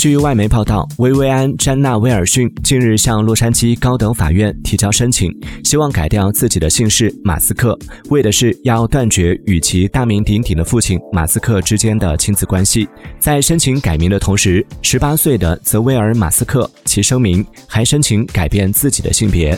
据外媒报道薇薇安詹娜威尔逊近日向洛杉矶高等法院提交申请希望改掉自己的姓氏马斯克为的是要断绝与其大名鼎鼎的父亲马斯克之间的亲子关系。在申请改名的同时十八岁的泽威尔马斯克其声明还申请改变自己的性别。